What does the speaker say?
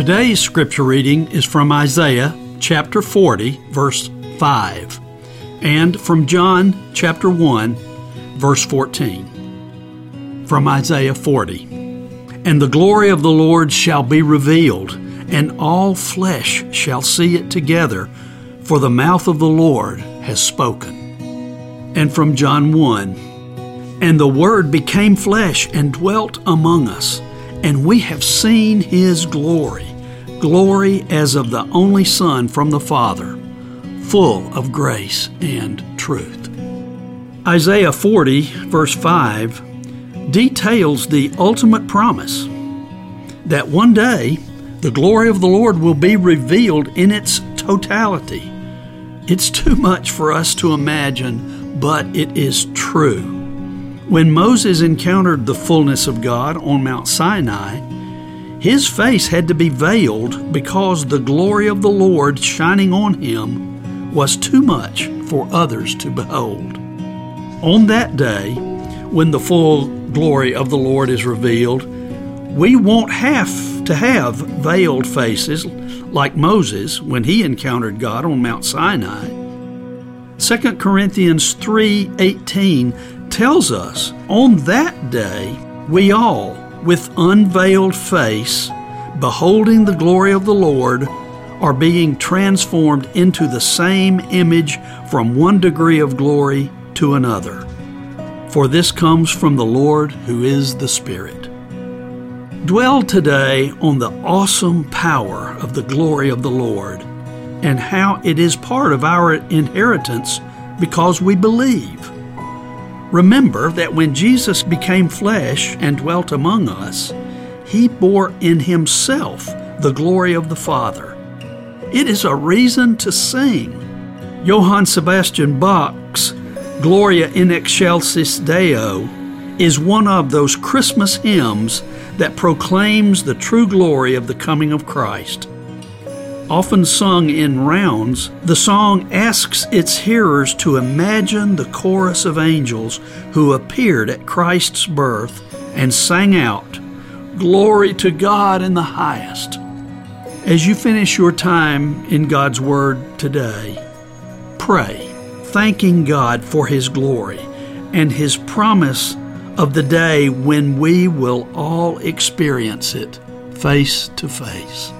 Today's scripture reading is from Isaiah chapter 40, verse 5, and from John chapter 1, verse 14. From Isaiah 40. And the glory of the Lord shall be revealed, and all flesh shall see it together, for the mouth of the Lord has spoken. And from John 1. And the Word became flesh and dwelt among us and we have seen his glory, glory as of the only Son from the Father, full of grace and truth. Isaiah 40, verse 5, details the ultimate promise that one day the glory of the Lord will be revealed in its totality. It's too much for us to imagine, but it is true. When Moses encountered the fullness of God on Mount Sinai, his face had to be veiled because the glory of the Lord shining on him was too much for others to behold. On that day, when the full glory of the Lord is revealed, we won't have to have veiled faces like Moses when he encountered God on Mount Sinai. 2 Corinthians 3:18 tells us on that day we all, with unveiled face, beholding the glory of the Lord, are being transformed into the same image from one degree of glory to another. For this comes from the Lord who is the Spirit. Dwell today on the awesome power of the glory of the Lord and how it is part of our inheritance because we believe. Remember that when Jesus became flesh and dwelt among us, he bore in himself the glory of the Father. It is a reason to sing. Johann Sebastian Bach's Gloria in Excelsis Deo is one of those Christmas hymns that proclaims the true glory of the coming of Christ. Often sung in rounds, the song asks its hearers to imagine the chorus of angels who appeared at Christ's birth and sang out, Glory to God in the highest. As you finish your time in God's Word today, pray, thanking God for His glory and His promise of the day when we will all experience it face to face.